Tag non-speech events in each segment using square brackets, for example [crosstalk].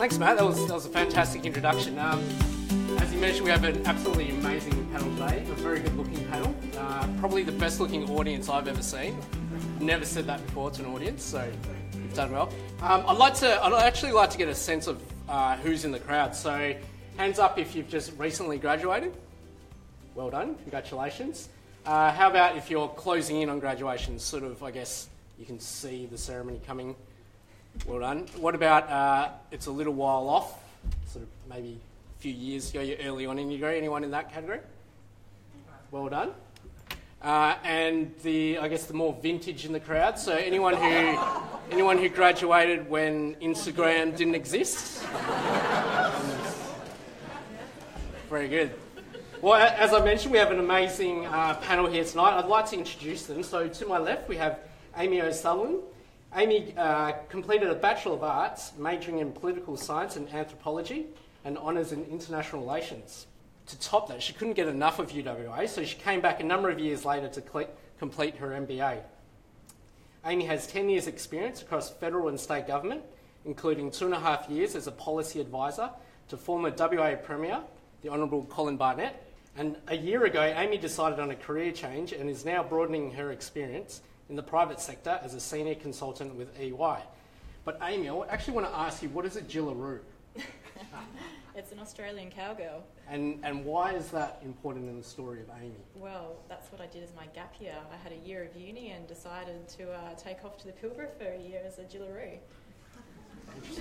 Thanks, Matt. That was, that was a fantastic introduction. Um, as you mentioned, we have an absolutely amazing panel today, a very good looking panel. Uh, probably the best looking audience I've ever seen. Never said that before to an audience, so you've done well. Um, I'd like to, I'd actually like to get a sense of uh, who's in the crowd. So, hands up if you've just recently graduated. Well done, congratulations. Uh, how about if you're closing in on graduation? Sort of, I guess you can see the ceremony coming well done. What about uh, it's a little while off, sort of maybe a few years ago, you're early on in your degree? Anyone in that category? Well done. Uh, and the, I guess the more vintage in the crowd. So anyone who, [laughs] anyone who graduated when Instagram didn't exist. [laughs] Very good. Well, as I mentioned, we have an amazing uh, panel here tonight. I'd like to introduce them. So to my left, we have Amy O'Sullivan. Amy uh, completed a Bachelor of Arts, majoring in political science and anthropology, and honours in international relations. To top that, she couldn't get enough of UWA, so she came back a number of years later to complete her MBA. Amy has 10 years' experience across federal and state government, including two and a half years as a policy advisor to former WA Premier, the Honourable Colin Barnett. And a year ago, Amy decided on a career change and is now broadening her experience in the private sector as a senior consultant with EY. But Amy, I actually want to ask you, what is a Jillaroo? [laughs] it's an Australian cowgirl. And, and why is that important in the story of Amy? Well, that's what I did as my gap year. I had a year of uni and decided to uh, take off to the Pilbara for a year as a Jillaroo. [laughs]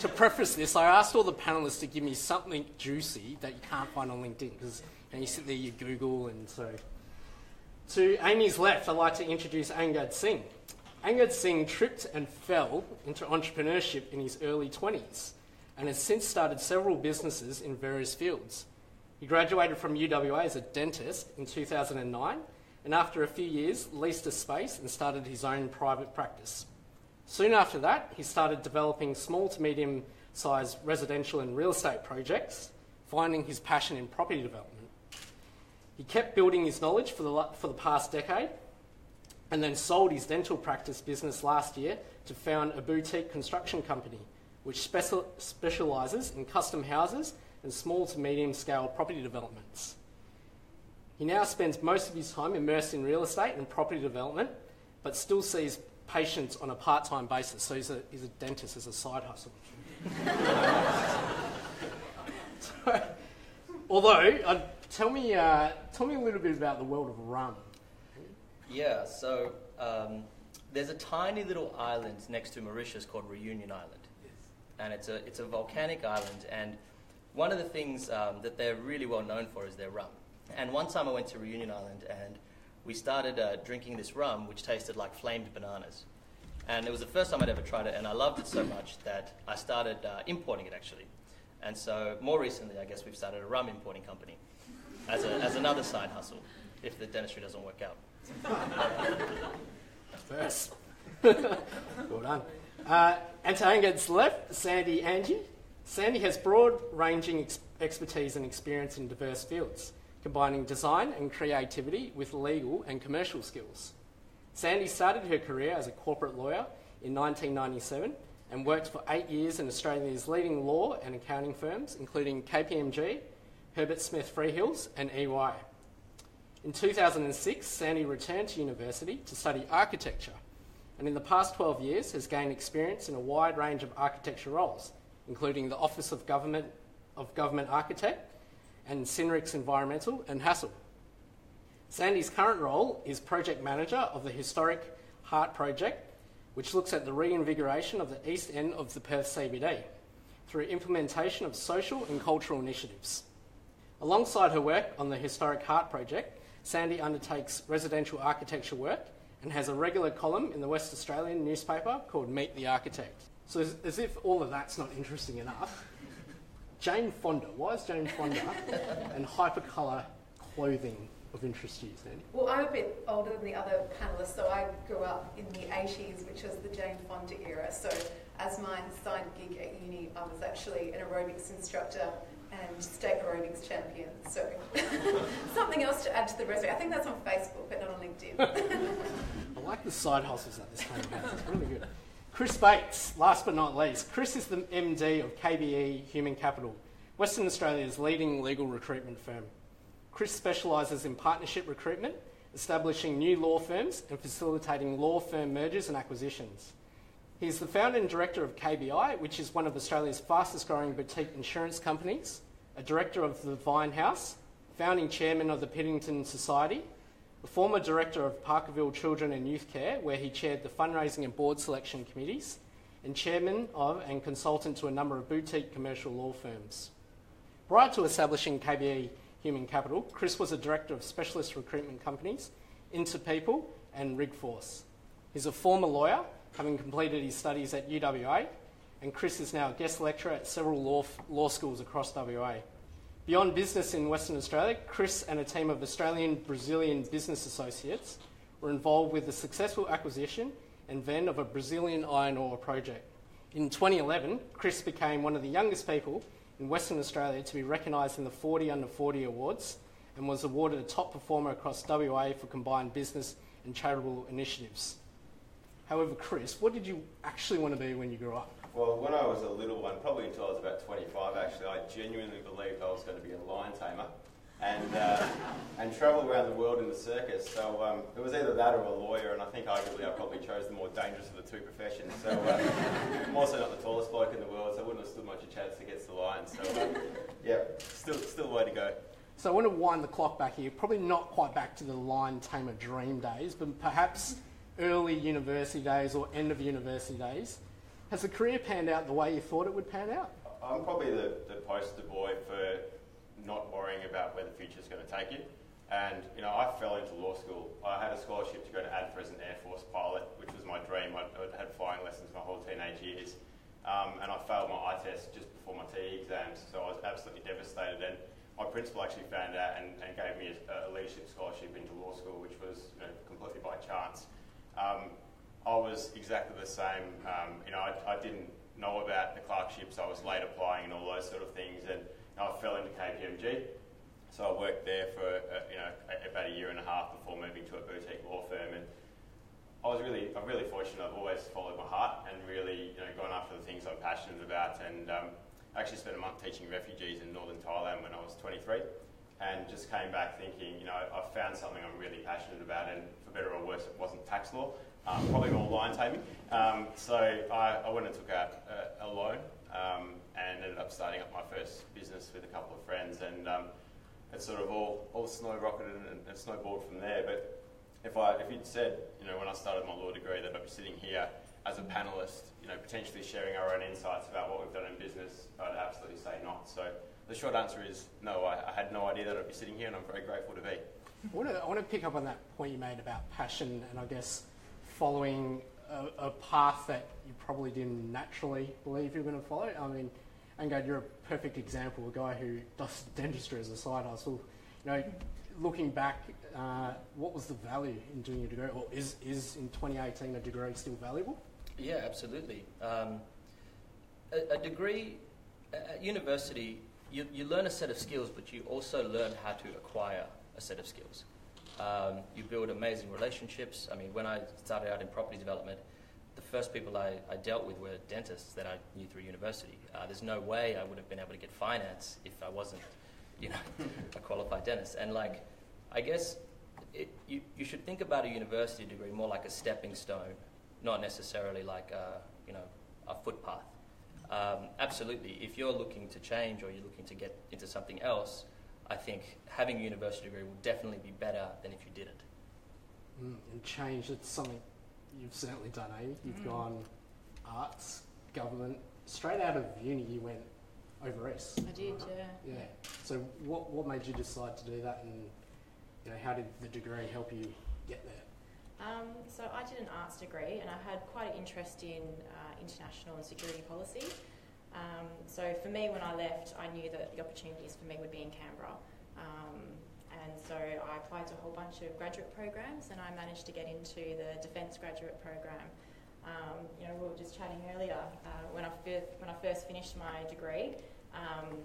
to preface this, I asked all the panelists to give me something juicy that you can't find on LinkedIn because and you sit there, you Google, and so to Amy's left, I'd like to introduce Angad Singh. Angad Singh tripped and fell into entrepreneurship in his early 20s and has since started several businesses in various fields. He graduated from UWA as a dentist in 2009 and after a few years leased a space and started his own private practice. Soon after that, he started developing small to medium sized residential and real estate projects, finding his passion in property development. He kept building his knowledge for the, for the past decade and then sold his dental practice business last year to found a boutique construction company which special, specialises in custom houses and small to medium scale property developments. He now spends most of his time immersed in real estate and property development, but still sees patients on a part time basis. So he's a, he's a dentist as a side hustle. [laughs] so, although, I tell me, uh, tell me a little bit about the world of rum. Yeah, so um, there's a tiny little island next to Mauritius called Reunion Island, yes. and it's a it's a volcanic island. And one of the things um, that they're really well known for is their rum. And one time I went to Reunion Island and we started uh, drinking this rum, which tasted like flamed bananas. And it was the first time I'd ever tried it, and I loved it so much that I started uh, importing it actually. And so more recently, I guess we've started a rum importing company as, a, as another side hustle if the dentistry doesn't work out. [laughs] First. [laughs] well done. Uh, and to Angad's left, Sandy Angie. Sandy has broad ranging ex- expertise and experience in diverse fields, combining design and creativity with legal and commercial skills. Sandy started her career as a corporate lawyer in 1997 and worked for eight years in Australia's leading law and accounting firms, including KPMG, Herbert Smith Freehills, and EY. In 2006, Sandy returned to university to study architecture, and in the past 12 years has gained experience in a wide range of architecture roles, including the Office of Government, of Government Architect and Syrinx Environmental and Hassell. Sandy's current role is project manager of the historic Heart Project, which looks at the reinvigoration of the east end of the Perth CBD through implementation of social and cultural initiatives. Alongside her work on the Historic Heart Project, Sandy undertakes residential architecture work and has a regular column in the West Australian newspaper called Meet the Architect. So, as, as if all of that's not interesting enough, Jane Fonda. Why is Jane Fonda and hypercolour clothing of interest to you, Sandy? Well, I'm a bit older than the other panellists, so I grew up in the 80s, which was the Jane Fonda era. So, as my signed gig at uni, I was actually an aerobics instructor and state aerobics champion. So [laughs] something else to add to the resume. I think that's on Facebook, but not on LinkedIn. [laughs] [laughs] I like the side hustles that this about. It's really good. Chris Bates, last but not least. Chris is the MD of KBE Human Capital, Western Australia's leading legal recruitment firm. Chris specialises in partnership recruitment, establishing new law firms and facilitating law firm mergers and acquisitions. He is the founder and director of KBI, which is one of Australia's fastest growing boutique insurance companies, a director of the Vine House, founding chairman of the Piddington Society, a former director of Parkerville Children and Youth Care, where he chaired the fundraising and board selection committees, and chairman of and consultant to a number of boutique commercial law firms. Prior to establishing KBE Human Capital, Chris was a director of specialist recruitment companies, Interpeople and Rigforce. He's a former lawyer, having completed his studies at UWA, and Chris is now a guest lecturer at several law, law schools across WA. Beyond business in Western Australia, Chris and a team of Australian Brazilian business associates were involved with the successful acquisition and then of a Brazilian iron ore project. In 2011, Chris became one of the youngest people in Western Australia to be recognised in the 40 Under 40 Awards and was awarded a top performer across WA for combined business and charitable initiatives. However, Chris, what did you actually want to be when you grew up? Well, when I was a little one, probably until I was about 25, actually, I genuinely believed I was going to be a lion tamer and, uh, and travel around the world in the circus. So um, it was either that or a lawyer, and I think arguably I probably chose the more dangerous of the two professions. So uh, I'm also not the tallest bloke in the world, so I wouldn't have stood much of a chance against the lions. So uh, yeah, still, still a way to go. So I want to wind the clock back here, probably not quite back to the lion tamer dream days, but perhaps early university days or end of university days. Has the career panned out the way you thought it would pan out? I'm probably the, the poster boy for not worrying about where the future is going to take you. And, you know, I fell into law school. I had a scholarship to go to ADFA as an Air Force pilot, which was my dream. I, had flying lessons my whole teenage years. Um, and I failed my eye test just before my TEE exams, so I was absolutely devastated. And my principal actually found out and, and gave me a, a, leadership scholarship into law school, which was you know, completely by chance. Um, I was exactly the same. Um, you know, I, I, didn't know about the clerkships. I was late applying and all those sort of things, and I fell into KPMG. So I worked there for uh, you know about a year and a half before moving to a boutique law firm, and I was really I'm really fortunate. I've always followed my heart and really you know gone after the things I'm passionate about. And um, I actually spent a month teaching refugees in northern Thailand when I was 23 and just came back thinking, you know, I've found something I'm really passionate about, and for better or worse, it wasn't tax law, um, probably more lion taming. Um, so I, I, went and took out a, a loan um, and ended up starting up my first business with a couple of friends, and um, it sort of all, all snow rocketed and, and snowballed from there. But if I if you'd said, you know, when I started my law degree that I'd be sitting here as a panelist, you know, potentially sharing our own insights about what we've done in business, I'd absolutely say not. So the short answer is no, I, I, had no idea that I'd be sitting here, and I'm very grateful to be. I want to, I want to pick up on that point you made about passion and I guess following a, a path that you probably didn't naturally believe you were going to follow. I mean, Angad, you're a perfect example, a guy who does [laughs] dentistry as a side hustle. You know, looking back, uh, what was the value in doing a degree, or is, is in 2018 a degree still valuable? Yeah, absolutely. Um, a, a, degree at university you, you learn a set of skills, but you also learn how to acquire a set of skills. Um, you build amazing relationships. I mean, when I started out in property development, the first people I, I dealt with were dentists that I knew through university. Uh, there's no way I would have been able to get finance if I wasn't, you know, [laughs] a qualified dentist. And like, I guess it, you, you should think about a university degree more like a stepping stone, not necessarily like a, you know, a footpath. Um, absolutely, if you're looking to change or you're looking to get into something else, I think having a university degree will definitely be better than if you didn't. Mm, and change, it's something you've certainly done, Amy. You've mm. gone arts, government, straight out of uni you went over east. I did, yeah. Yeah. So what, what made you decide to do that and you know, how did the degree help you get there? Um, so I did an arts degree and I had quite an interest in uh, international and security policy. Um, so for me, when I left, I knew that the opportunities for me would be in Canberra. Um, and so I applied to a whole bunch of graduate programs and I managed to get into the Defence Graduate Program. Um, you know, we were just chatting earlier. Uh, when, I fir- when I first finished my degree, um,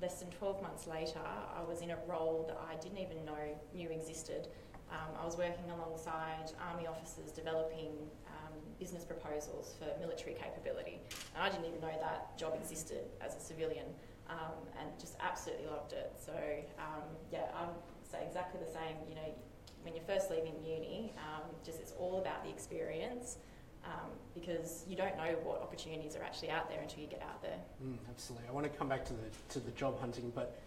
less than 12 months later, I was in a role that I didn't even know knew existed. Um, I was working alongside army officers developing business proposals for military capability. And I didn't even know that job existed as a civilian um, and just absolutely loved it. So, um, yeah, I would say exactly the same. You know, when you're first leaving uni, um, just it's all about the experience. Um, because you don't know what opportunities are actually out there until you get out there. Mm, absolutely. I want to come back to the to the job hunting, but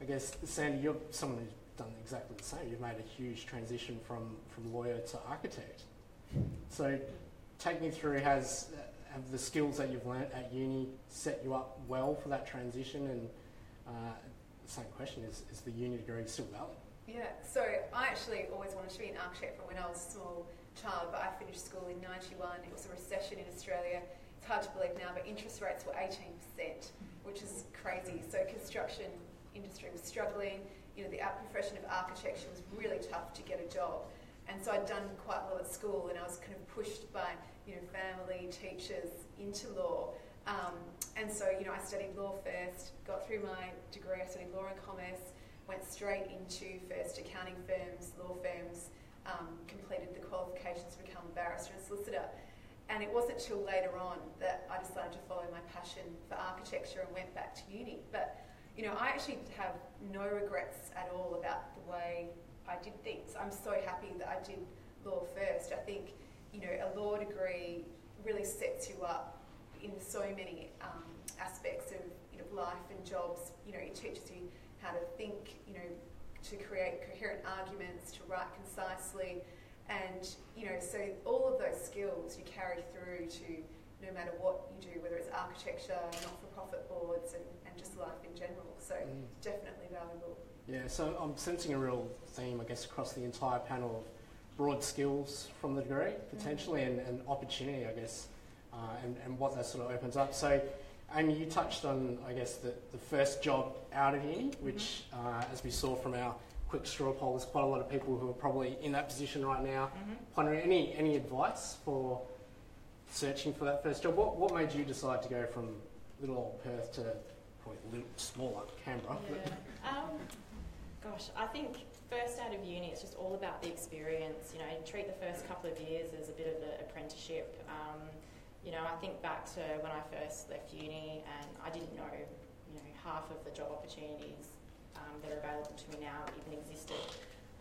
I guess Sandy, you're someone who's done exactly the same. You've made a huge transition from from lawyer to architect. So, take me through has have the skills that you've learnt at uni set you up well for that transition? And uh, same question is: Is the uni degree still valid? Yeah. So I actually always wanted to be an architect from when I was a small child, but I finished school in 91. It was a recession in Australia. It's hard to believe now, but interest rates were 18%, which is crazy. So construction industry was struggling. You know, the profession of architecture was really tough to get a job. And so I'd done quite well at school and I was kind of pushed by, you know, family, teachers into law. Um, and so, you know, I studied law first, got through my degree, I studied law and commerce, went straight into first accounting firms, law firms, um, completed the qualifications to become a barrister and solicitor. And it wasn't till later on that I decided to follow my passion for architecture and went back to uni. But, you know, I actually have no regrets at all about the way I did things. I'm so happy that I did law first. I think, you know, a law degree really sets you up in so many um, aspects of you know, life and jobs. You know, it teaches you how to think, you know, to create coherent arguments, to write concisely, and you know, so all of those skills you carry through to no matter what you do, whether it's architecture, not-for-profit boards, and, and just life in general. So mm. definitely valuable. Yeah, so I'm sensing a real theme, I guess, across the entire panel of broad skills from the degree, potentially, mm. and, and opportunity, I guess, uh, and, and what that sort of opens up. So Amy, you touched on, I guess, the, the first job out of uni, which, mm-hmm. uh, as we saw from our quick straw poll, there's quite a lot of people who are probably in that position right now. Mm-hmm. Pondering any any advice for searching for that first job? What what made you decide to go from little old Perth to probably a little smaller Canberra? Yeah. um, gosh, I think first out of uni, it's just all about the experience. You know, treat the first couple of years as a bit of an apprenticeship. Um, you know, I think back to when I first left uni and I didn't know, you know, half of the job opportunities um, that are available to me now even existed.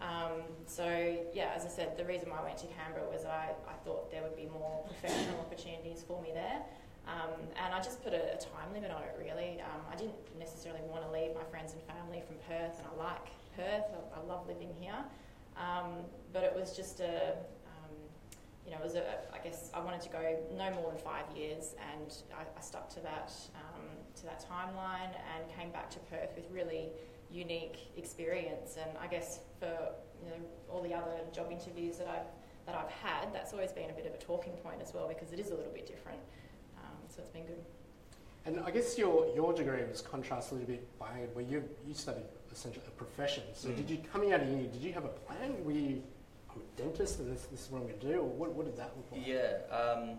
Um, so yeah, as I said, the reason why I went to Canberra was I, I thought there would be more professional opportunities for me there. Um, and I just put a, a, time limit on it really. Um, I didn't necessarily want to leave my friends and family from Perth and I like Perth, I, I love living here. Um, but it was just a, you know, it was a, I guess I wanted to go no more than five years, and I, I stuck to that um, to that timeline and came back to Perth with really unique experience. And I guess for you know all the other job interviews that I've that I've had, that's always been a bit of a talking point as well because it is a little bit different. So it's been good. And I guess your your degree was contrast a little bit by where you you studied essentially a profession. So mm. did you coming out of uni? Did you have a plan? Were you I'm a dentist and this, this is what I'm going to do? Or what, what did that look like? Yeah, um,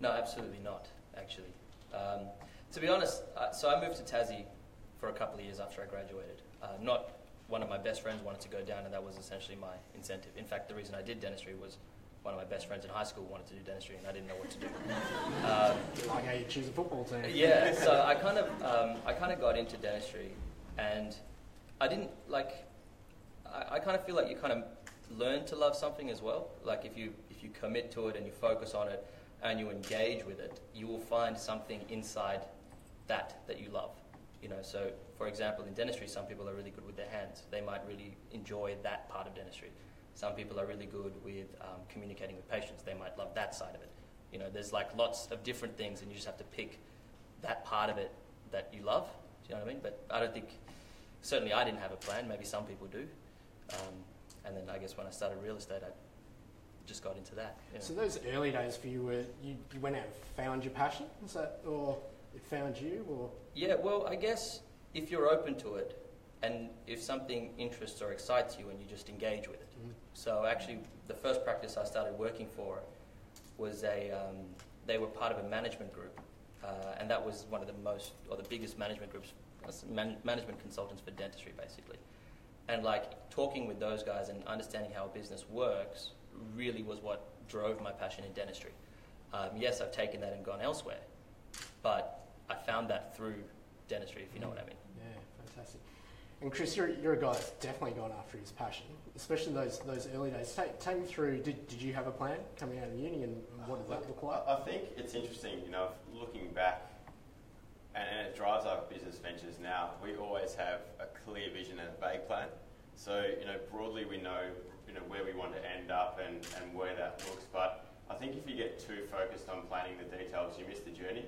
no, absolutely not, actually. Um, to be honest, uh, so I moved to Tassie for a couple of years after I graduated. Uh, not one of my best friends wanted to go down, and that was essentially my incentive. In fact, the reason I did dentistry was one of my best friends in high school wanted to do dentistry, and I didn't know what to do. [laughs] Um, like how you choose a football team. Yeah, [laughs] so I kind of um, I kind of got into dentistry, and I didn't like. I, I kind of feel like you kind of learn to love something as well. Like if you if you commit to it and you focus on it and you engage with it, you will find something inside that that you love. You know, so for example, in dentistry, some people are really good with their hands. They might really enjoy that part of dentistry. Some people are really good with um, communicating with patients. They might love that side of it. You know, there's like lots of different things, and you just have to pick that part of it that you love. Do you know what I mean? But I don't think, certainly, I didn't have a plan. Maybe some people do. Um, and then I guess when I started real estate, I just got into that. So those early days for you were you, you went out and found your passion, is that, or it found you, or? Yeah, well, I guess if you're open to it, and if something interests or excites you, and you just engage with it. Mm-hmm. So actually, the first practice I started working for was a um, they were part of a management group, uh, and that was one of the most or the biggest management groups, man- management consultants for dentistry, basically and like talking with those guys and understanding how a business works really was what drove my passion in dentistry. Um, yes, I've taken that and gone elsewhere, but I found that through dentistry, if you know what I mean. Yeah, fantastic. And Chris, you're, you're a guy that's definitely gone after his passion, especially those those early days. Take, take me through. Did, did you have a plan coming out of uni, and what did that look like? I I think it's interesting, you know, looking back, and, and it drives our business ventures now. We always have a clear vision and a vague plan. So, you know, broadly we know, you know, where we want to end up and, and where that looks. But I think if you get too focused on planning the details, you miss the journey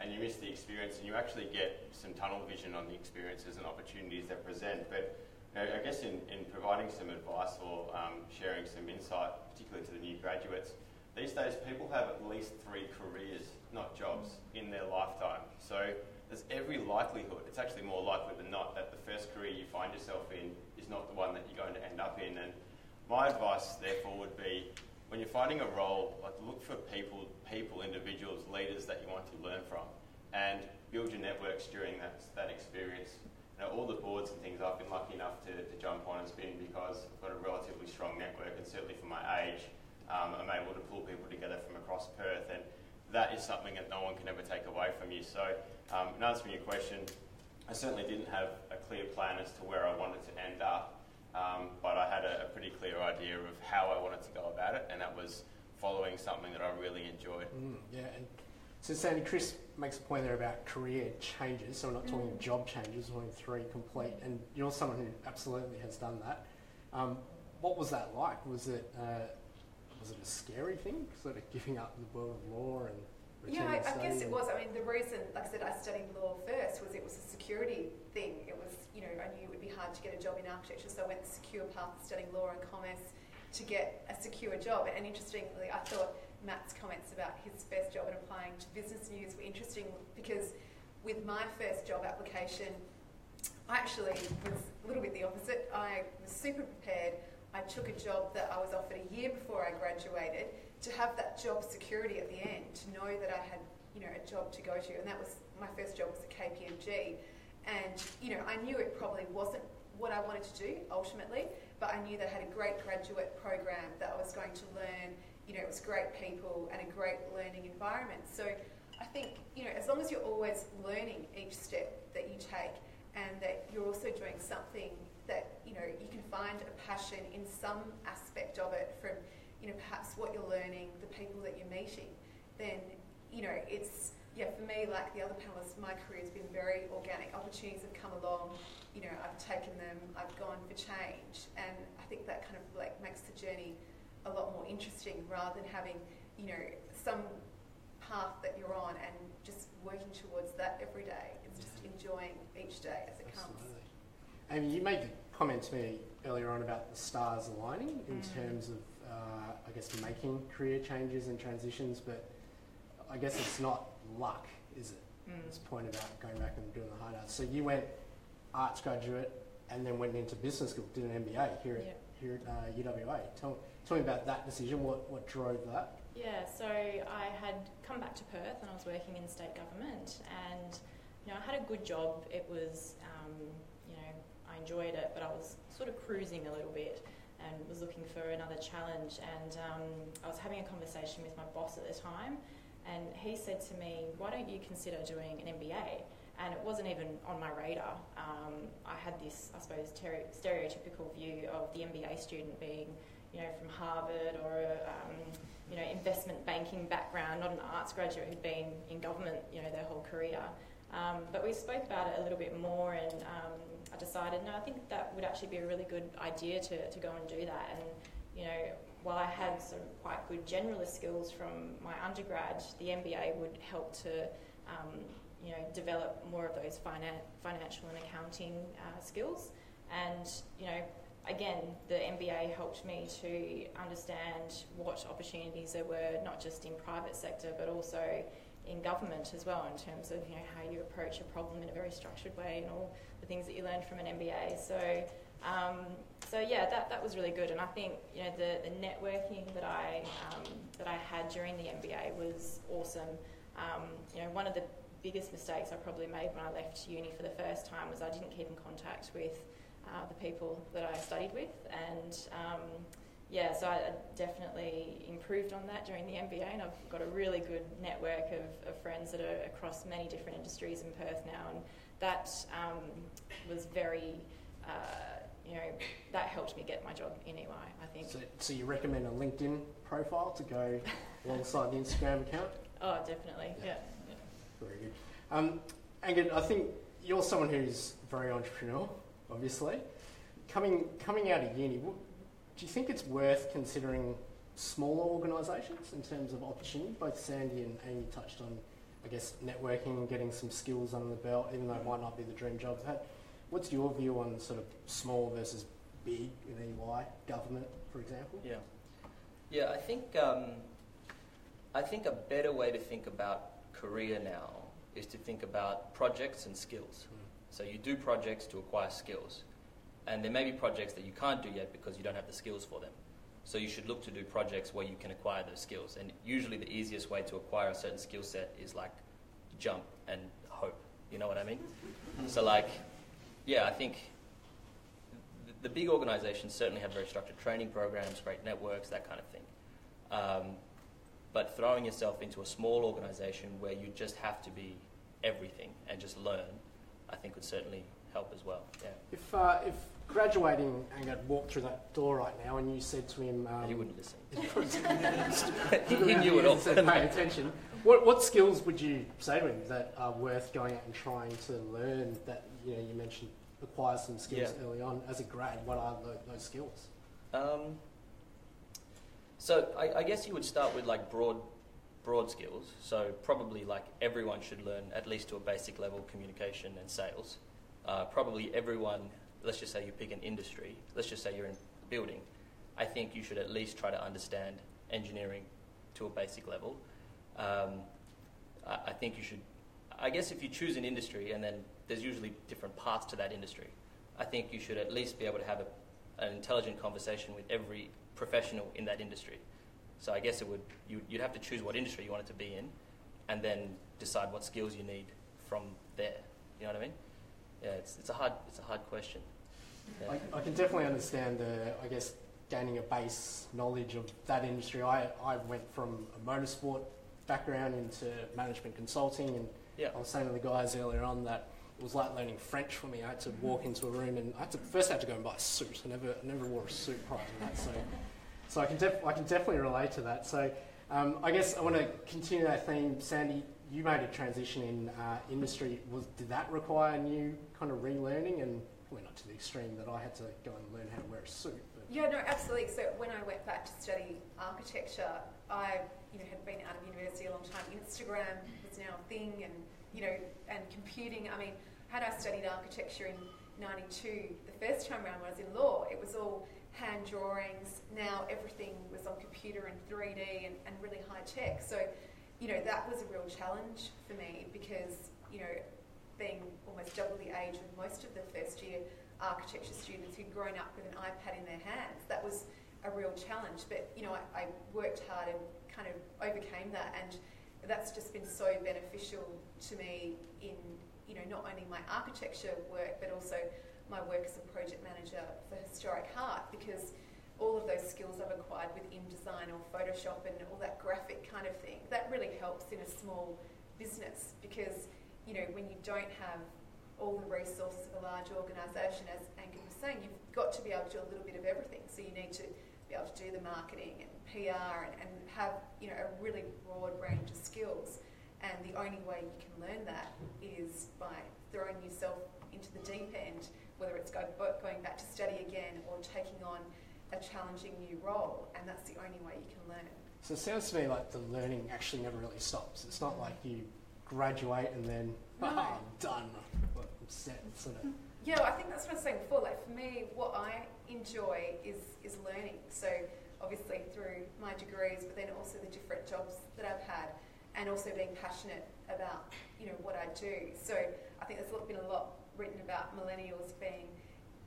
and you miss the experience, and you actually get some tunnel vision on the experiences and opportunities that present. But you know, I guess in, in providing some advice or um, sharing some insight, particularly to the new graduates, these days people have at least three careers, not jobs, in their lifetime. So there's every likelihood, it's actually more likely than not, that the first career you find yourself in is not the one that you're going to end up in. And my advice, therefore, would be when you're finding a role, like look for people, people, individuals, leaders that you want to learn from, and build your networks during that that experience. You know, all the boards and things I've been lucky enough to, to jump on has been because I've got a relatively strong network, and certainly for my age, um, I'm able to pull people together from across Perth, and that is something that no one can ever take away from you. So, um, in answering your question, I certainly didn't have a clear plan as to where I wanted to end up. Um, but I had a, a, pretty clear idea of how I wanted to go about it, and that was following something that I really enjoyed. Mm, yeah, and so Sandy, Chris makes a point there about career changes. So we're not talking mm. job changes, we're talking three complete, and you're someone who absolutely has done that. Um, what was that like? Was it uh, was it a scary thing, sort of giving up the world of law and yeah, I, I guess it was. I mean, the reason, like I said, I studied law first was it was a security thing. It was, you know, I knew it would be hard to get a job in architecture, so I went the secure path of studying law and commerce to get a secure job. And interestingly, I thought Matt's comments about his first job and applying to business news were interesting because with my first job application, I actually was a little bit the opposite. I was super prepared. I took a job that I was offered a year before I graduated to have that job security at the end, to know that I had, you know, a job to go to, and that was my first job was at KPMG, and you know, I knew it probably wasn't what I wanted to do ultimately, but I knew that I had a great graduate program that I was going to learn. You know, it was great people and a great learning environment. So I think, you know, as long as you're always learning each step that you take and that you're also doing something that, you know, you can find a passion in some aspect of it from you know, perhaps what you're learning, the people that you're meeting, then, you know, it's, yeah, for me, like the other panelists, my career has been very organic. Opportunities have come along, you know, I've taken them, I've gone for change, and I think that kind of like makes the journey a lot more interesting rather than having, you know, some path that you're on and just working towards that every day. It's just enjoying each day as it Absolutely. comes. Amy, you made the comment to me earlier on about the stars aligning in mm. terms of uh, I guess, making career changes and transitions, but I guess it's not luck, is it? Mm. This point about going back and doing the hard arts. So you went arts graduate and then went into business school, did an MBA here at, here at uh, UWA. Tell, tell me about that decision. What, what drove that? Yeah, so I had come back to Perth and I was working in state government and you know I had a good job. It was um, I enjoyed it, but I was sort of cruising a little bit and was looking for another challenge. And um, I was having a conversation with my boss at the time, and he said to me, "Why don't you consider doing an MBA?" And it wasn't even on my radar. Um, I had this, I suppose, ter- stereotypical view of the MBA student being, you know, from Harvard or um, you know, investment banking background, not an arts graduate who'd been in government, you know, their whole career. Um, but we spoke about it a little bit more, and um, I decided, no, I think that would actually be a really good idea to, to go and do that. And, you know, while I had some quite good generalist skills from my undergrad, the MBA would help to, um, you know, develop more of those finan- financial and accounting uh, skills. And, you know, again, the MBA helped me to understand what opportunities there were, not just in private sector, but also in government as well, in terms of you know how you approach a problem in a very structured way and all the things that you learned from an MBA. So, um, so yeah, that, that was really good. And I think you know the, the networking that I um, that I had during the MBA was awesome. Um, you know, one of the biggest mistakes I probably made when I left uni for the first time was I didn't keep in contact with uh, the people that I studied with, and um, yeah, so I I definitely improved on that during the MBA, and I've got a really good network of, of friends that are across many different industries in Perth now, and that um, was very, uh, you know, that helped me get my job in EY. I think. So, so you recommend a LinkedIn profile to go [laughs] alongside the Instagram account? Oh, definitely. Yeah. Yeah. yeah. Very good. Um, Angad, I think you're someone who's very entrepreneurial, obviously. Coming coming out of uni, do you think it's worth considering smaller organisations in terms of opportunity? Both Sandy and Amy touched on, I guess, networking and getting some skills under the belt, even though it might not be the dream job. How- What's your view on sort of small versus big in EY, government, for example? Yeah, yeah. I think um, I think a better way to think about career now is to think about projects and skills. Mm. So you do projects to acquire skills, and there may be projects that you can't do yet because you don't have the skills for them. So you should look to do projects where you can acquire those skills. And usually, the easiest way to acquire a certain skill set is like jump and hope. You know what I mean? [laughs] So like, yeah, I think th- the big organizations certainly have very structured training programs, great networks, that kind of thing. Um, but throwing yourself into a small organization where you just have to be everything and just learn, I think would certainly help as well. Yeah. If, uh, if graduating Angad walked through that door right now and you said to him... Um, he wouldn't listen. [laughs] he, he knew it all. Said, pay attention. What, what skills would you say to him that are worth going out and trying to learn? That you know, you mentioned acquire some skills Yeah. early on as a grad. What are tho- those skills? Um, so I, I guess you would start with like broad, broad skills. So probably like everyone should learn at least to a basic level communication and sales. Uh, probably everyone, let's just say you pick an industry. Let's just say you're in building. I think you should at least try to understand engineering to a basic level. Um, I, I think you should. I guess if you choose an industry and then there's usually different paths to that industry, I think you should at least be able to have a, an intelligent conversation with every professional in that industry. So I guess it would you, you'd have to choose what industry you wanted to be in, and then decide what skills you need from there. You know what I mean? Yeah, it's, it's a hard it's a hard question. Yeah. I, I can definitely understand the, I guess, gaining a base knowledge of that industry. I, I went from a motorsport background into management consulting, and yeah. I was saying to the guys earlier on that it was like learning French for me. I had to walk into a room and I had to first I had to go and buy a suit. I never I never wore a suit prior to that, so so I can def- I can definitely relate to that. So um, I guess I want to continue that theme. Sandy, you made a transition in uh, industry. Was did that require new kind of relearning and probably not to the extreme that I had to go and learn how to wear a suit. Yeah, no, absolutely. So when I went back to study architecture, I you know had been out of university a long time. Instagram was now a thing, and you know, and computing. I mean, had I studied architecture in '92, the first time around when I was in law, it was all hand drawings. Now everything was on computer and 3D and, and really high tech. So, you know, that was a real challenge for me because you know, being almost double the age of most of the first year architecture students who'd grown up with an iPad in their hands. That was a real challenge. But you know, I, I worked hard and kind of overcame that, and that's just been so beneficial to me in you know not only my architecture work but also my work as a project manager for Historic Heart because all of those skills I've acquired with InDesign or Photoshop and all that graphic kind of thing that really helps in a small business because you know when you don't have all the resources of a large organisation, as Angad was saying, you've got to be able to do a little bit of everything. So you need to be able to do the marketing and PR and, and have you know a really broad range of skills. And the only way you can learn that is by throwing yourself into the deep end, whether it's go, going back to study again or taking on a challenging new role. And that's the only way you can learn. so it sounds to me like the learning actually never really stops. It's not like you graduate and then No. "Ah, I'm done. I'm set. Sort of. Yeah, I think that's what I was saying before. Like for me, what I enjoy is is learning. So obviously through my degrees, but then also the different jobs that I've had, and also being passionate about you know what I do. So I think there's been a lot written about millennials being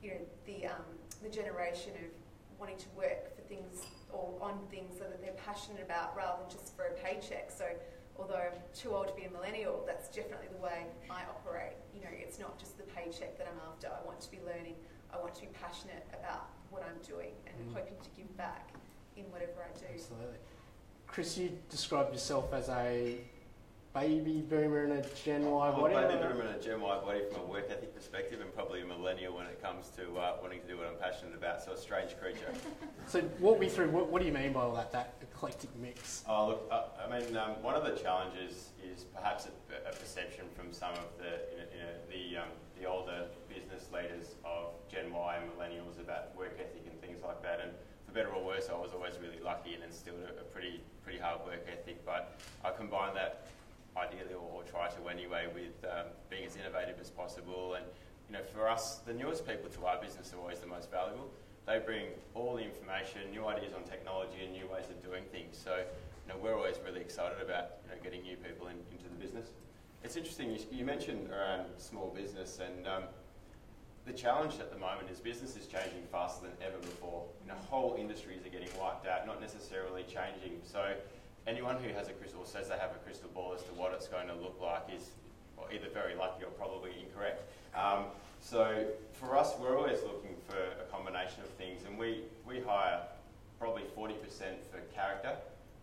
you know the um, the generation of wanting to work for things or on things that they're passionate about rather than just for a paycheck. So although I'm too old to be a millennial, that's definitely the way I operate. You know, it's not just the paycheck that I'm after. I want to be learning. I want to be passionate about what I'm doing and Mm. hoping to give back in whatever I do. Absolutely. Chris, you described yourself as a baby boomer and a Gen Y I'm a body. baby boomer and a Gen Y body from a work ethic perspective, and probably a millennial when it comes to uh, wanting to do what I'm passionate about. So a strange creature. [laughs] So walk me through, what, what do you mean by all that, that eclectic mix? Oh, look, uh, I mean, um, one of the challenges is perhaps a, a perception from some of the, you know, you know, the, um, the older business leaders of Gen Y and millennials about work ethic and things like that. And for better or worse, I was always really lucky and instilled a, a pretty, pretty hard work ethic. But I combine that ideally, or, or try to anyway, with um, being as innovative as possible. And you know, for us, the newest people to our business are always the most valuable. They bring all the information, new ideas on technology, and new ways of doing things. So, you know, we're always really excited about you know getting new people in, into the business. It's interesting. You, you mentioned around small business, and um, the challenge at the moment is business is changing faster than ever before. You know, whole industries are getting wiped out, not necessarily changing. So, anyone who has a crystal or says they have a crystal ball as to what it's going to look like is well, either very lucky or probably incorrect. Um, so for us, we're always looking for a combination of things, and we, we hire probably 40% for character.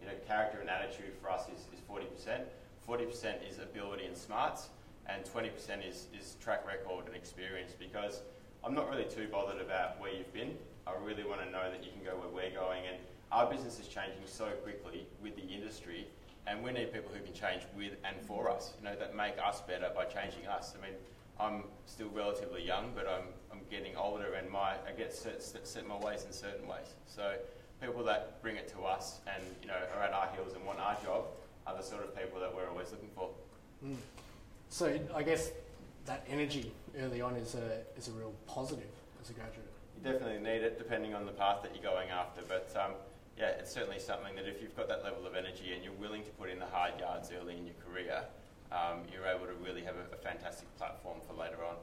You know, character and attitude for us is, is 40%. 40% is ability and smarts, and 20% is, is track record and experience because I'm not really too bothered about where you've been. I really want to know that you can go where we're going, and our business is changing so quickly with the industry, and we need people who can change with and for us, you know, that make us better by changing us. I mean, I'm still relatively young, but I'm, I'm getting older and my, I get set, set, set my ways in certain ways. So people that bring it to us and, you know, are at our heels and want our job are the sort of people that we're always looking for. Mm. So I guess that energy early on is a, is a real positive as a graduate. You definitely need it depending on the path that you're going after, but um, yeah, it's certainly something that if you've got that level of energy and you're willing to put in the hard yards early in your career, um, you're able to really have a, a fantastic platform for later on.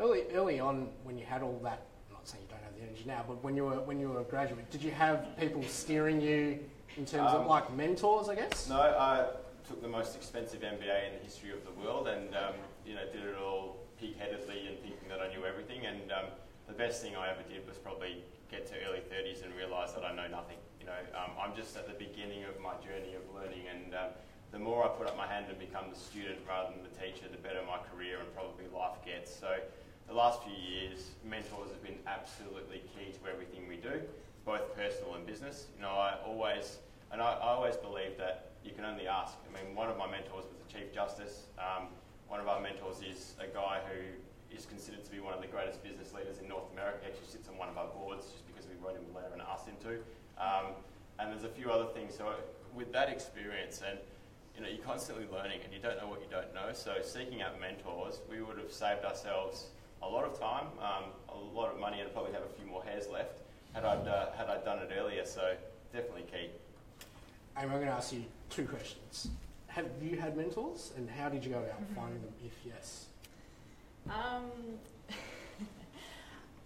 Early, early on, when you had all that, I'm not saying you don't have the energy now, but when you were when you were a graduate, did you have people steering you in terms of Um, like mentors? I guess. No, I took the most expensive MBA in the history of the world, and um, you know did it all pig-headedly and thinking that I knew everything. And um, best thing I ever did was probably get to early 30s and realise that I know nothing. You know, um, I'm just at the beginning of my journey of learning, and um, the more I put up my hand and become the student rather than the teacher, the better my career and probably life gets. So the last few years, mentors have been absolutely key to everything we do, both personal and business. You know, I always, and I, I always believe that you can only ask. I mean, one of my mentors was the Chief Justice. Um, one of our mentors is a guy who is considered to be one of the greatest business leaders in North America. He actually sits on one of our boards just because we wrote him a letter and asked him to. Um, and there's a few other things. So with that experience and you know, you're constantly learning and you don't know what you don't know. So seeking out mentors, we would have saved ourselves a lot of time, um, a lot of money, and probably have a few more hairs left had I uh, had I done it earlier. So definitely key. Amy, I'm going to ask you two questions. Have you had mentors, and how did you go about Mhm. finding them? If yes, Um, [laughs]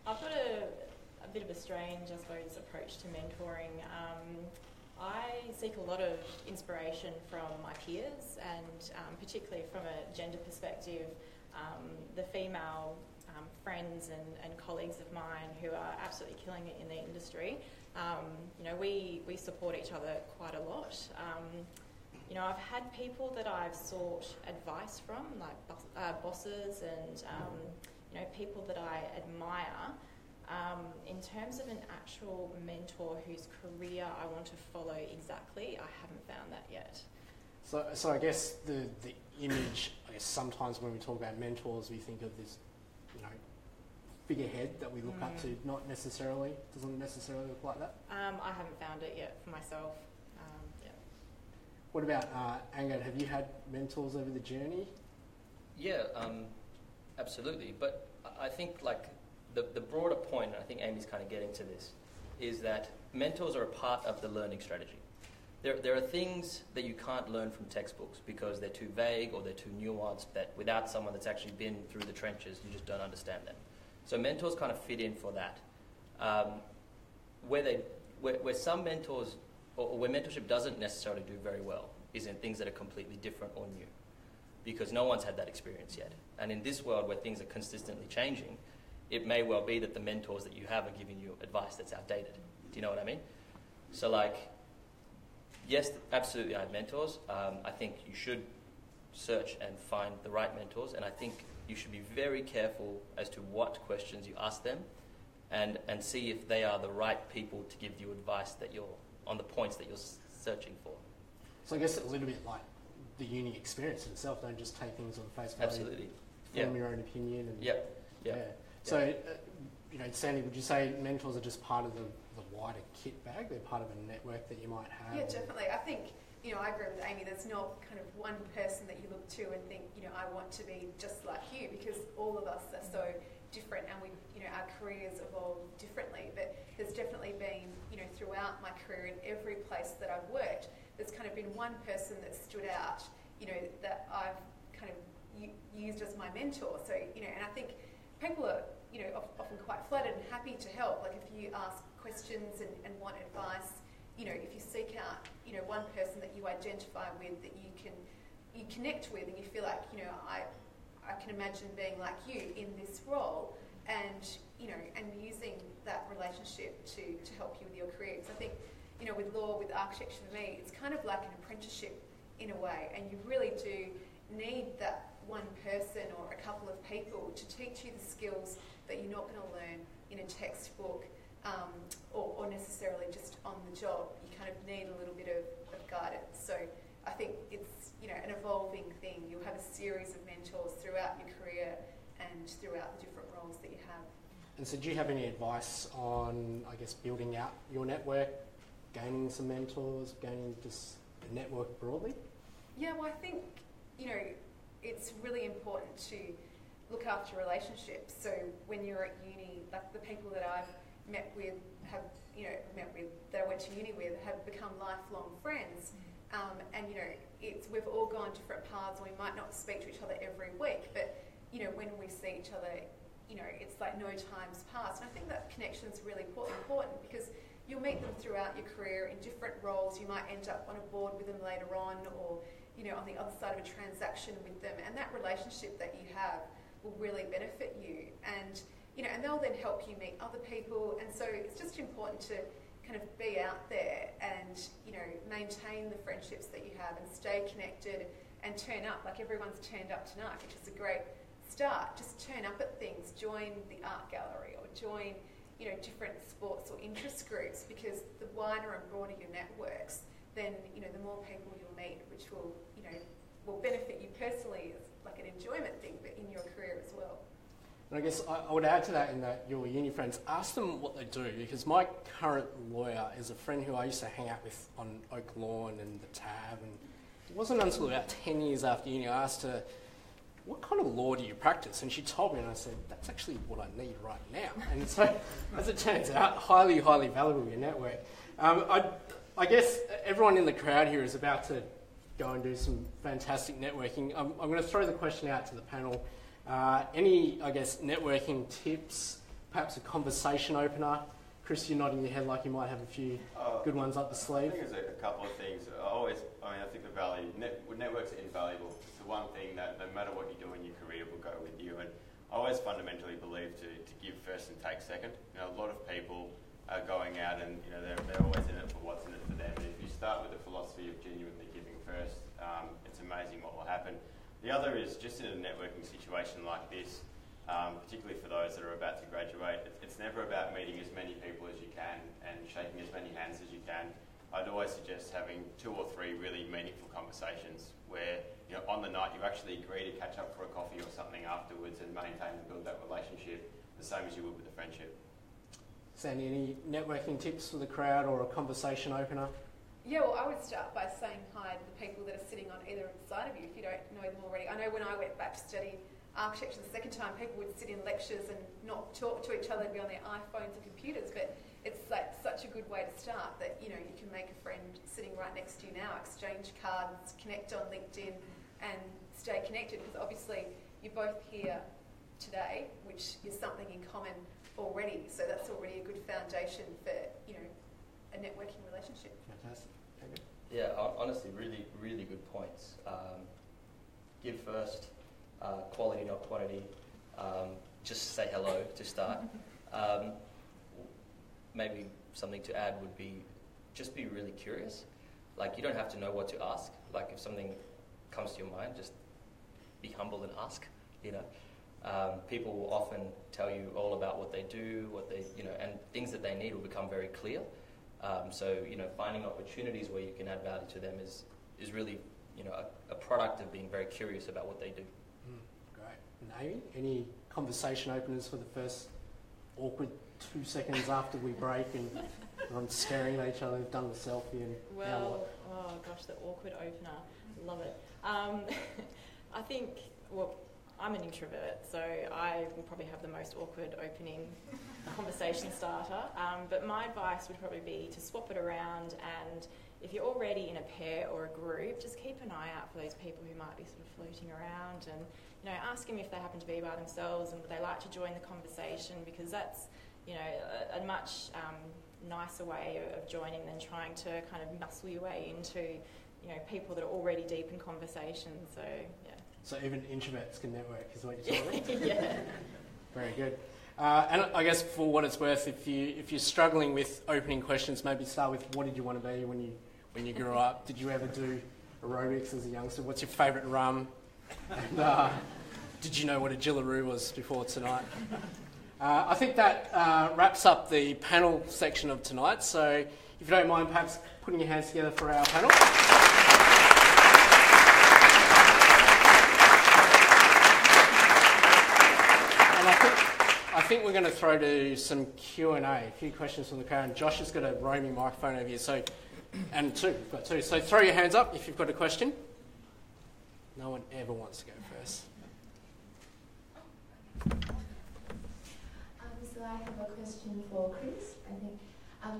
I've got a, a bit of a strange, I suppose, approach to mentoring. Um, I seek a lot of inspiration from my peers, and um, particularly from a gender perspective, um, the female um, friends and, and colleagues of mine who are absolutely killing it in the industry. Um, you know, we, we support each other quite a lot. You know, I've had people that I've sought advice from, like uh, bosses and um, you know people that I admire. Um, in terms of an actual mentor whose career I want to follow exactly, I haven't found that yet. so so I guess the the image. I guess sometimes when we talk about mentors, we think of this, you know, figurehead that we look up Mm. to. Not necessarily doesn't necessarily look like that. Um, I haven't found it yet for myself. What about uh, Angad? Have you had mentors over the journey? Yeah, um, absolutely. But I- think like the, the broader point, and I think Amy's kind of getting to this, is that mentors are a part of the learning strategy. There, there are things that you can't learn from textbooks because they're too vague or they're too nuanced that without someone that's actually been through the trenches, you just don't understand them. So mentors kind of fit in for that. Um, where, they, where, where some mentors, or, where mentorship doesn't necessarily do very well, is in things that are completely different or new because no one's had that experience yet. And in this world where things are consistently changing, it may well be that the mentors that you have are giving you advice that's outdated. Do you know what I mean? So, like, yes, absolutely, I have mentors. Um, I think you should search and find the right mentors, and I think you should be very careful as to what questions you ask them and, and see if they are the right people to give you advice that you're on the points that you're searching for. So I guess a little bit like the uni experience itself. Don't just take things on face value. Absolutely. Form Yeah. your own opinion. And, Yep. Yeah. Yeah. So, uh, you know, Sandy, would you say mentors are just part of the, the wider kit bag? They're part of a network that you might have. Yeah, definitely. I think, you know, I agree with Amy. There's not kind of one person that you look to and think, you know, I want to be just like you because all of us are so different and we, you know, our careers evolve differently. But there's definitely been, you know, throughout my career in every place that I've worked, there's kind of been one person that stood out, you know, that I've kind of used as my mentor. So, you know, and I think people are, you know, often quite flattered and happy to help. Like if you ask questions and, and want advice, you know, if you seek out, you know, one person that you identify with that you can, you connect with and you feel like, you know, I, I can imagine being like you in this role and, you know, and using that relationship to, to help you with your career. Because I think, you know, with law, with architecture for me, it's kind of like an apprenticeship in a way and you really do need that one person or a couple of people to teach you the skills that you're not going to learn in a textbook um, or, or necessarily just on the job. You kind of need a little bit of, of guidance. So I think it's you know an evolving thing. You'll have a series of mentors throughout your career and throughout the different roles that you have. And so, do you have any advice on, I guess, building out your network, gaining some mentors, gaining just a network broadly? Yeah, well, I think you know it's really important to look after relationships. So when you're at uni, like the people that I've met with have you know met with that I went to uni with have become lifelong friends. Mm-hmm. Um, and you know, it's we've all gone different paths, we might not speak to each other every week, but you know, when we see each other, you know, it's like no time's passed. And I think that connection is really important because you'll meet them throughout your career in different roles. You might end up on a board with them later on, or you know, on the other side of a transaction with them, and that relationship that you have will really benefit you. And you know, and they'll then help you meet other people. And so it's just important to kind of be out there and you know maintain the friendships that you have and stay connected and turn up like everyone's turned up tonight, which is a great start. Just turn up at things, join the art gallery or join you know different sports or interest groups because the wider and broader your networks, then you know the more people you'll meet, which will you know will benefit you personally as like an enjoyment thing, but in your career as well. And I guess I, I would add to that in that your uni friends, ask them what they do because my current lawyer is a friend who I used to hang out with on Oak Lawn and the Tav, and it wasn't until about 10 years after uni I asked her, what kind of law do you practice? And she told me, and I said, that's actually what I need right now. [laughs] And so, as it turns out, highly, highly valuable, your network. Um, I, I guess everyone in the crowd here is about to go and do some fantastic networking. I'm, I'm going to throw the question out to the panel. Uh, any, I guess, networking tips, perhaps a conversation opener? Chris, you're nodding your head like you might have a few Uh, good ones up the sleeve. I think there's a, a couple of things. I always, I mean, I think the value net, networks are invaluable. It's the one thing that no matter what you do in your career will go with you. And I always fundamentally believe to, to give first and take second. You know, a lot of people are going out and you know they're, they're always in it for what's in it for them. And if you start with the philosophy of genuinely giving first, um, it's amazing what will happen. The other is just in a networking situation like this, um, particularly for those that are about to graduate, it, it's never about meeting as many people as you can and shaking as many hands as you can. I'd always suggest having two or three really meaningful conversations where, you know, on the night you actually agree to catch up for a coffee or something afterwards and maintain and build that relationship the same as you would with a friendship. Sandy, any networking tips for the crowd or a conversation opener? Yeah, well, I would start by saying hi to the people that are sitting on either side of you if you don't know them already. I know when I went back to study architecture the second time, people would sit in lectures and not talk to each other and be on their iPhones or computers, but it's like such a good way to start that you know you can make a friend sitting right next to you now, exchange cards, connect on LinkedIn, and stay connected because obviously you're both here today, which is something in common already. So that's already a good foundation for you know a networking relationship. Fantastic. Yeah, honestly, really, really good points. Um, give first, uh, quality, not quantity. Um, just say hello to start. [laughs] Um, maybe something to add would be just be really curious. Like you don't have to know what to ask. Like if something comes to your mind, just be humble and ask. You know, um, people will often tell you all about what they do, what they you know, and things that they need will become very clear. Um, so you know, finding opportunities where you can add value to them is is really you know a, a product of being very curious about what they do. Mm, great. And Amy, any conversation openers for the first awkward two seconds after we break and [laughs] I'm staring at each other, we've done the selfie and Well, oh gosh, the awkward opener. Love it. Um, [laughs] I think, well, I'm an introvert, so I will probably have the most awkward opening [laughs] conversation starter. Um, but my advice would probably be to swap it around, and if you're already in a pair or a group, just keep an eye out for those people who might be sort of floating around, and you know, ask them if they happen to be by themselves and would they like to join the conversation, because that's you know a, a much um, nicer way of joining than trying to kind of muscle your way into you know people that are already deep in conversation. So yeah. So even introverts can network, is what you're [laughs] telling me? yeah. Very good. Uh, and I guess for what it's worth, if you if you're struggling with opening questions, maybe start with what did you want to be when you when you grew up? Did you ever do aerobics as a youngster? What's your favourite rum? And uh, did you know what a Jillaroo was before tonight? Uh, I think that uh, wraps up the panel section of tonight. So if you don't mind, perhaps putting your hands together for our panel. And I think, I think we're going to throw to some Q&A, a few questions from the crowd. And Josh has got a roaming microphone over here, so, and two, we've got two. So throw your hands up if you've got a question. No one ever wants to go first. Um, so I have a question for Chris. I think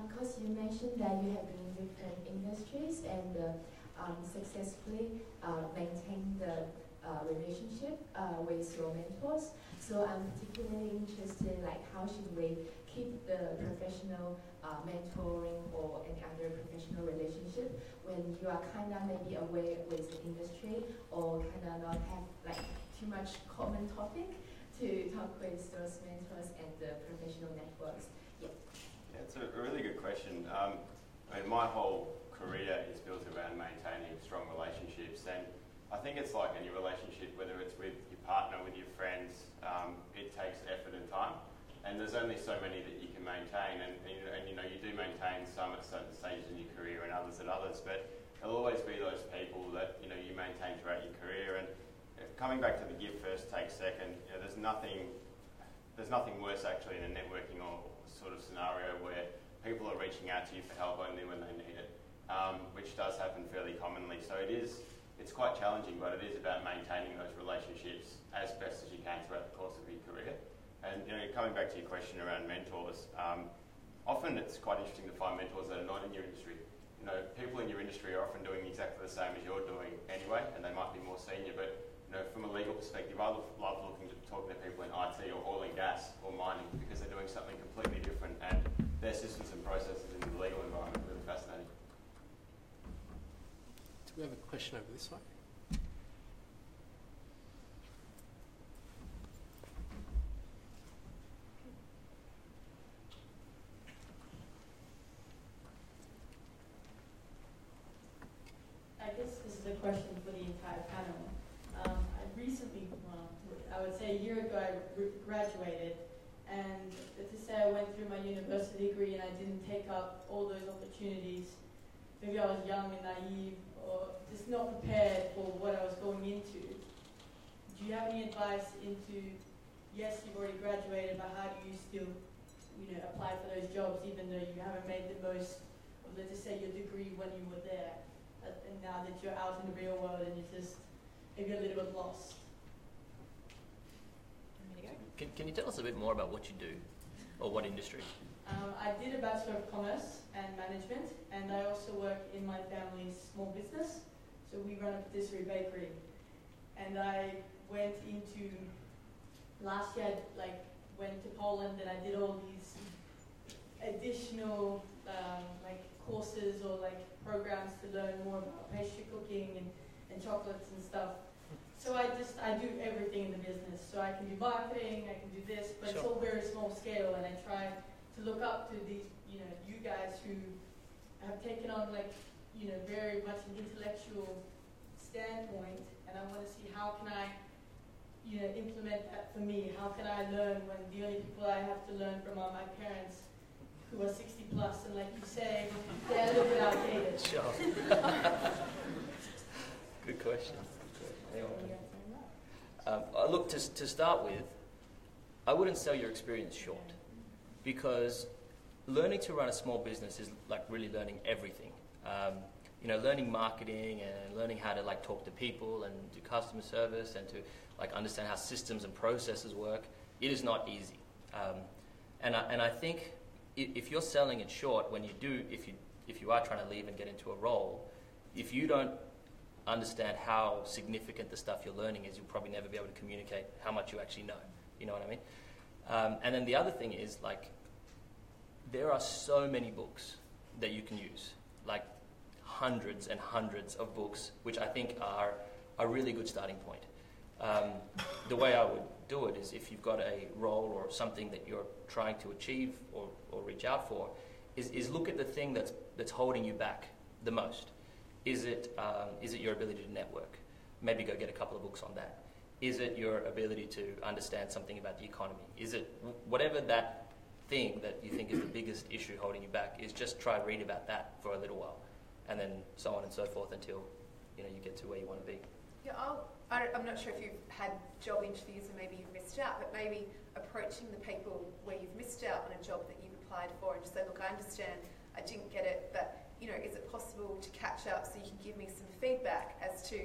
because you mentioned that you have been in different industries and uh, um, successfully uh, maintained the uh, relationship uh, with your mentors. So I'm particularly interested, in like how should we keep the professional uh, mentoring or any other professional relationship when you are kind of maybe away with the industry or kind of not have like too much common topic to talk with those mentors and the professional networks. Yeah. Yeah, it's a really good question. Um, I mean, my whole career is built around maintaining strong relationships, and I think it's like any relationship, whether it's with your partner, with your friends, um, it takes effort and time. And there's only so many that you can maintain, and, and, and you know you do maintain some at certain stages in your career, and others at others. But there'll always be those people that you know you maintain throughout your career. And coming back to the give first, take second, you know, there's nothing there's nothing worse actually in a networking or sort of scenario where people are reaching out to you for help only when they need it, um, which does happen fairly commonly. So it is it's quite challenging, but it is about maintaining those relationships as best as you can throughout the course of your career. And you know, coming back to your question around mentors, um, often it's quite interesting to find mentors that are not in your industry. You know, people in your industry are often doing exactly the same as you're doing anyway, and they might be more senior. But you know, from a legal perspective, I love, love looking to talking to people in IT or oil and gas or mining because they're doing something completely different, and their systems and processes in the legal environment are really fascinating. We have a question over this way? I guess this is a question for the entire panel. Um, I recently, well, I would say a year ago, I graduated, and to say I went through my university degree and I didn't take up all those opportunities. Maybe I was young and naive, or not prepared for what I was going into. Do you have any advice into? Yes, you've already graduated, but how do you still, you know, apply for those jobs even though you haven't made the most of, let's just say, your degree when you were there? and now that you're out in the real world and you're just maybe a little bit lost. Want me to go? Can, can you tell us a bit more about what you do or what industry? Um, I did a Bachelor of Commerce and Management, and I also work in my family's small business. So we run a patisserie bakery, and I went into last year. I, like went to Poland, and I did all these additional um, like courses or like programs to learn more about pastry cooking and, and chocolates and stuff. So I just I do everything in the business. So I can do marketing, I can do this, but it's all very small scale. And I try to look up to these, you know, you guys who have taken on like, you know, very much an intellectual standpoint. And I want to see how can I, you know, implement that for me. How can I learn when the only people I have to learn from are my parents, who are 60 plus, and like you say, they're a little bit outdated. Sure. [laughs] Good question. Um, uh, look, to, to start with, I wouldn't sell your experience short because learning to run a small business is like really learning everything. Um, you know, learning marketing and learning how to like talk to people and do customer service and to like understand how systems and processes work. It is not easy. Um, and, I, and I think if you're selling it short, when you do, if you, if you are trying to leave and get into a role, if you don't understand how significant the stuff you're learning is, you'll probably never be able to communicate how much you actually know. You know what I mean? Um, and then the other thing is like, there are so many books that you can use, like hundreds and hundreds of books, which I think are a really good starting point. Um, the way I would do it is if you've got a role or something that you're trying to achieve or, or reach out for, is, is look at the thing that's, that's holding you back the most. Is it, um, is it your ability to network? Maybe go get a couple of books on that. Is it your ability to understand something about the economy? Is it whatever that thing that you think is the biggest issue holding you back? Is just try read about that for a little while, and then so on and so forth until you know you get to where you want to be. Yeah, I'll, I I'm not sure if you've had job interviews and maybe you've missed out, but maybe approaching the people where you've missed out on a job that you've applied for and just say, look, I understand I didn't get it, but you know, is it possible to catch up so you can give me some feedback as to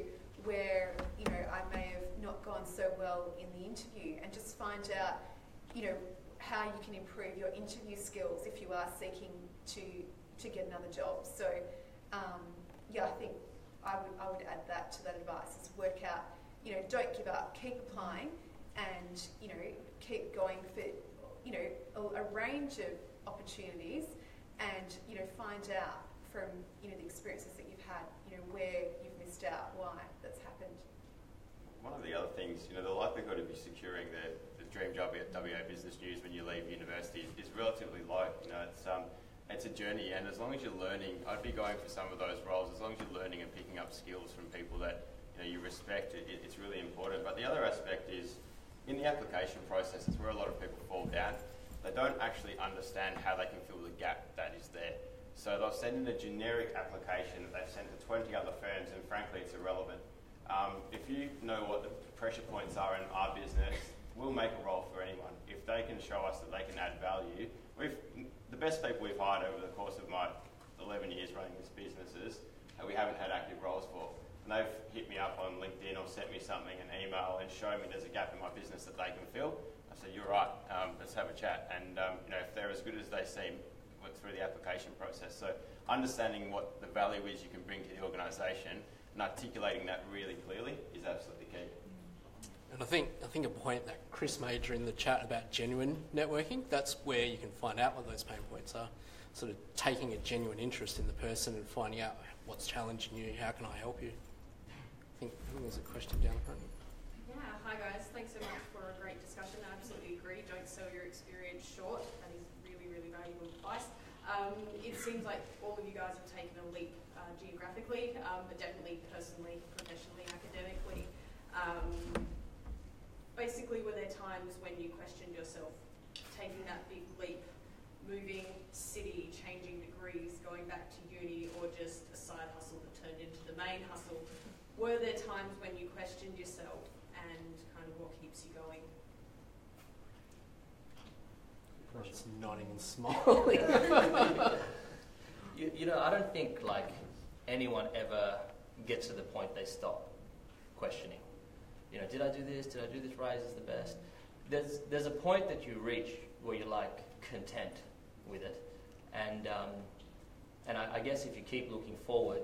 where you know I may have not gone so well in the interview, and just find out, you know, how you can improve your interview skills if you are seeking to to get another job. So, um, yeah, I think I would, I would add that to that advice is work out, you know, don't give up, keep applying and, you know, keep going for, you know, a, a range of opportunities and, you know, find out from, you know, the experiences that you've had, you know, where you've missed out, why that's happened. One of the other things, you know, the likelihood of you securing the, the dream job at WA Business News when you leave university is, is relatively low. You know, it's um, it's a journey, and as long as you're learning, I'd be going for some of those roles. As long as you're learning and picking up skills from people that you know you respect, it, it, it's really important. But the other aspect is in the application process, it's where a lot of people fall down. They don't actually understand how they can fill the gap that is there. So they'll send in a generic application that they've sent to 20 other firms, and frankly, it's irrelevant. Um, if you know what the pressure points are in our business, we'll make a role for anyone. If they can show us that they can add value, we've the best people we've hired over the course of my 11 years running this business is that we haven't had active roles for. And they've hit me up on LinkedIn or sent me something, an email, and shown me there's a gap in my business that they can fill. I said, you're right, um, let's have a chat. And um, you know, if they're as good as they seem, through the application process. So understanding what the value is you can bring to the organisation and articulating that really clearly is absolutely key. And I think I think a point that Chris made during the chat about genuine networking, that's where you can find out what those pain points are. Sort of taking a genuine interest in the person and finding out what's challenging you, how can I help you? I think, I think there's a question down the front. Yeah, hi guys. Thanks so much for a great discussion. I absolutely agree. Don't sell your experience short. That is really, really valuable advice. Um, it seems like all of you guys have taken a leap uh, geographically, um, but definitely personally, professionally, academically. Um, basically, were there times when you questioned yourself taking that big leap, moving city, changing degrees, going back to uni, or just a side hustle that turned into the main hustle? Were there times when you questioned yourself and kind of what keeps you going? Everyone's nodding and smiling. You, you know, I don't think like anyone ever gets to the point they stop questioning. Did I do this? Did I do this right? Is this the best? There's there's a point that you reach where you're like content with it, and um, and I, I guess if you keep looking forward,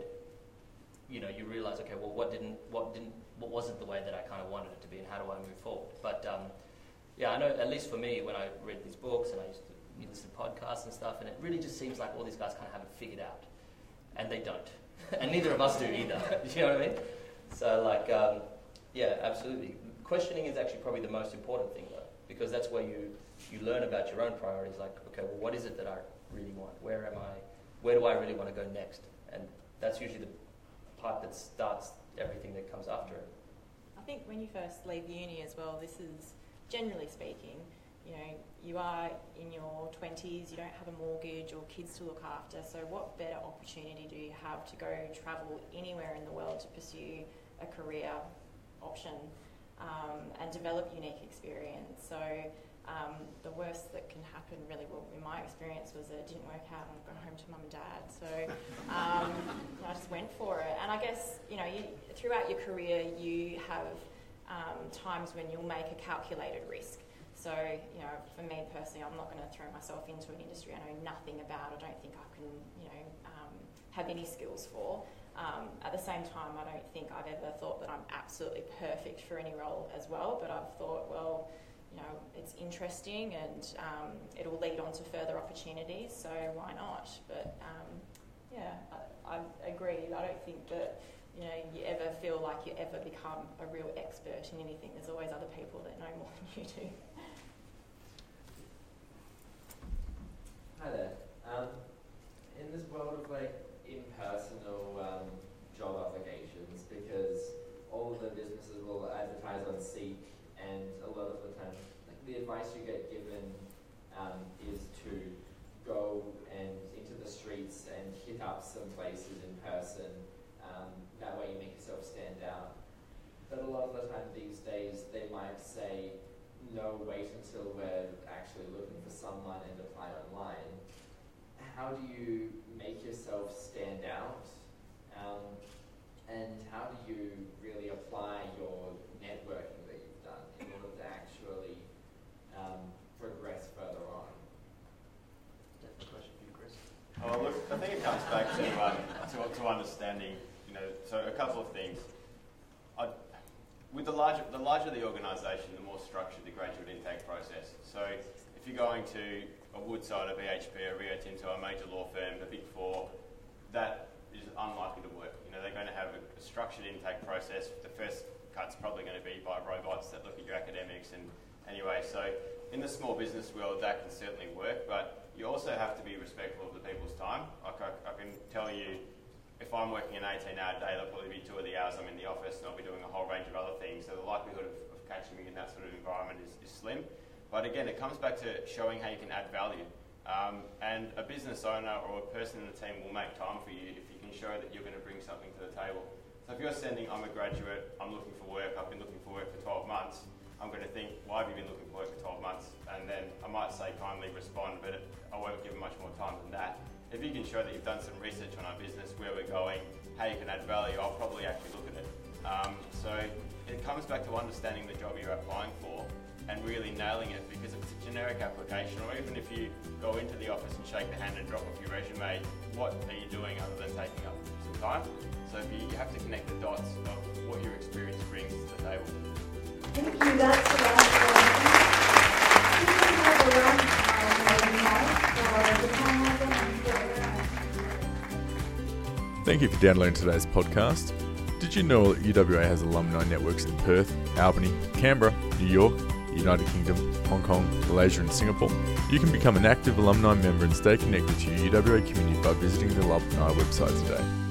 you know, you realize, okay, well, what didn't what didn't what wasn't the way that I kind of wanted it to be, and how do I move forward? But um, yeah, I know at least for me, when I read these books and I used to listen to podcasts and stuff, and it really just seems like all these guys kind of haven't figured out, and they don't, [laughs] and neither of us do either. [laughs] you know what I mean? So like, um, Yeah, absolutely. Questioning is actually probably the most important thing, though, because that's where you, you learn about your own priorities. Like, okay, well, what is it that I really want? Where am I? Where do I really want to go next? And that's usually the part that starts everything that comes after it. I think when you first leave uni as well, this is generally speaking, you know, you are in your 20s, you don't have a mortgage or kids to look after, so what better opportunity do you have to go travel anywhere in the world to pursue a career option um, and develop unique experience? So um, the worst that can happen, really, well, in my experience, was that it didn't work out and I've gone home to mum and dad. So um, [laughs] I just went for it. And I guess, you know, you, throughout your career, you have um, times when you'll make a calculated risk. So, you know, for me personally, I'm not going to throw myself into an industry I know nothing about. I don't think I can, you know, um, have any skills for. Um, at the same time, I don't think I've ever thought that I'm absolutely perfect for any role as well. But I've thought, well, you know, it's interesting and um, it'll lead on to further opportunities, so why not? But um, yeah, I, I agree. I don't think that you know you ever feel like you ever become a real expert in anything. There's always other people that know more [laughs] than you do. Hi there. Um, in this world of like impersonal um, job applications, because all the businesses will advertise on Seek and a lot of the time, like the advice you get given um, is to go and into the streets and hit up some places in person. Um, that way you make yourself stand out. But a lot of the time these days, they might say, no, wait until we're actually looking for someone and apply online. How do you make yourself stand out? Um, and how do you really apply your networking that you've done in order to actually um, progress further on? question for you, Chris. Oh, look, I think it comes back to, um, to, to understanding, you know, so a couple of things. I, with the larger, the larger the organisation, the more structured the graduate intake process. So if you're going to a Woodside, a BHP, a Rio Tinto, a major law firm, the Big Four, that is unlikely to work. You know, they're going to have a, structured intake process. The first cut's probably going to be by robots that look at your academics and anyway. So in the small business world, that can certainly work, but you also have to be respectful of the people's time. Like I, I can tell you, if I'm working an 18-hour day, there'll probably be two of the hours I'm in the office, and I'll be doing a whole range of other things. So the likelihood of, of catching me in that sort of environment is, is slim. But again, it comes back to showing how you can add value. Um, and a business owner or a person in the team will make time for you if you can show that you're going to bring something to the table. So if you're sending, I'm a graduate, I'm looking for work, I've been looking for work for 12 months, I'm going to think, why have you been looking for work for 12 months? And then I might say kindly respond, but I won't give much more time than that. If you can show that you've done some research on our business, where we're going, how you can add value, I'll probably actually look at it. Um, so it comes back to understanding the job you're applying for and really nailing it because if it's a generic application or even if you go into the office and shake the hand and drop off your resume, what are you doing other than taking up some time? So you, you have to connect the dots of what your experience brings to the table. Thank you. That's the last one. Thank you for downloading today's podcast. Did you know that UWA has alumni networks in Perth, Albany, Canberra, New York, United Kingdom, Hong Kong, Malaysia, and Singapore? You can become an active alumni member and stay connected to your UWA community by visiting the alumni website today.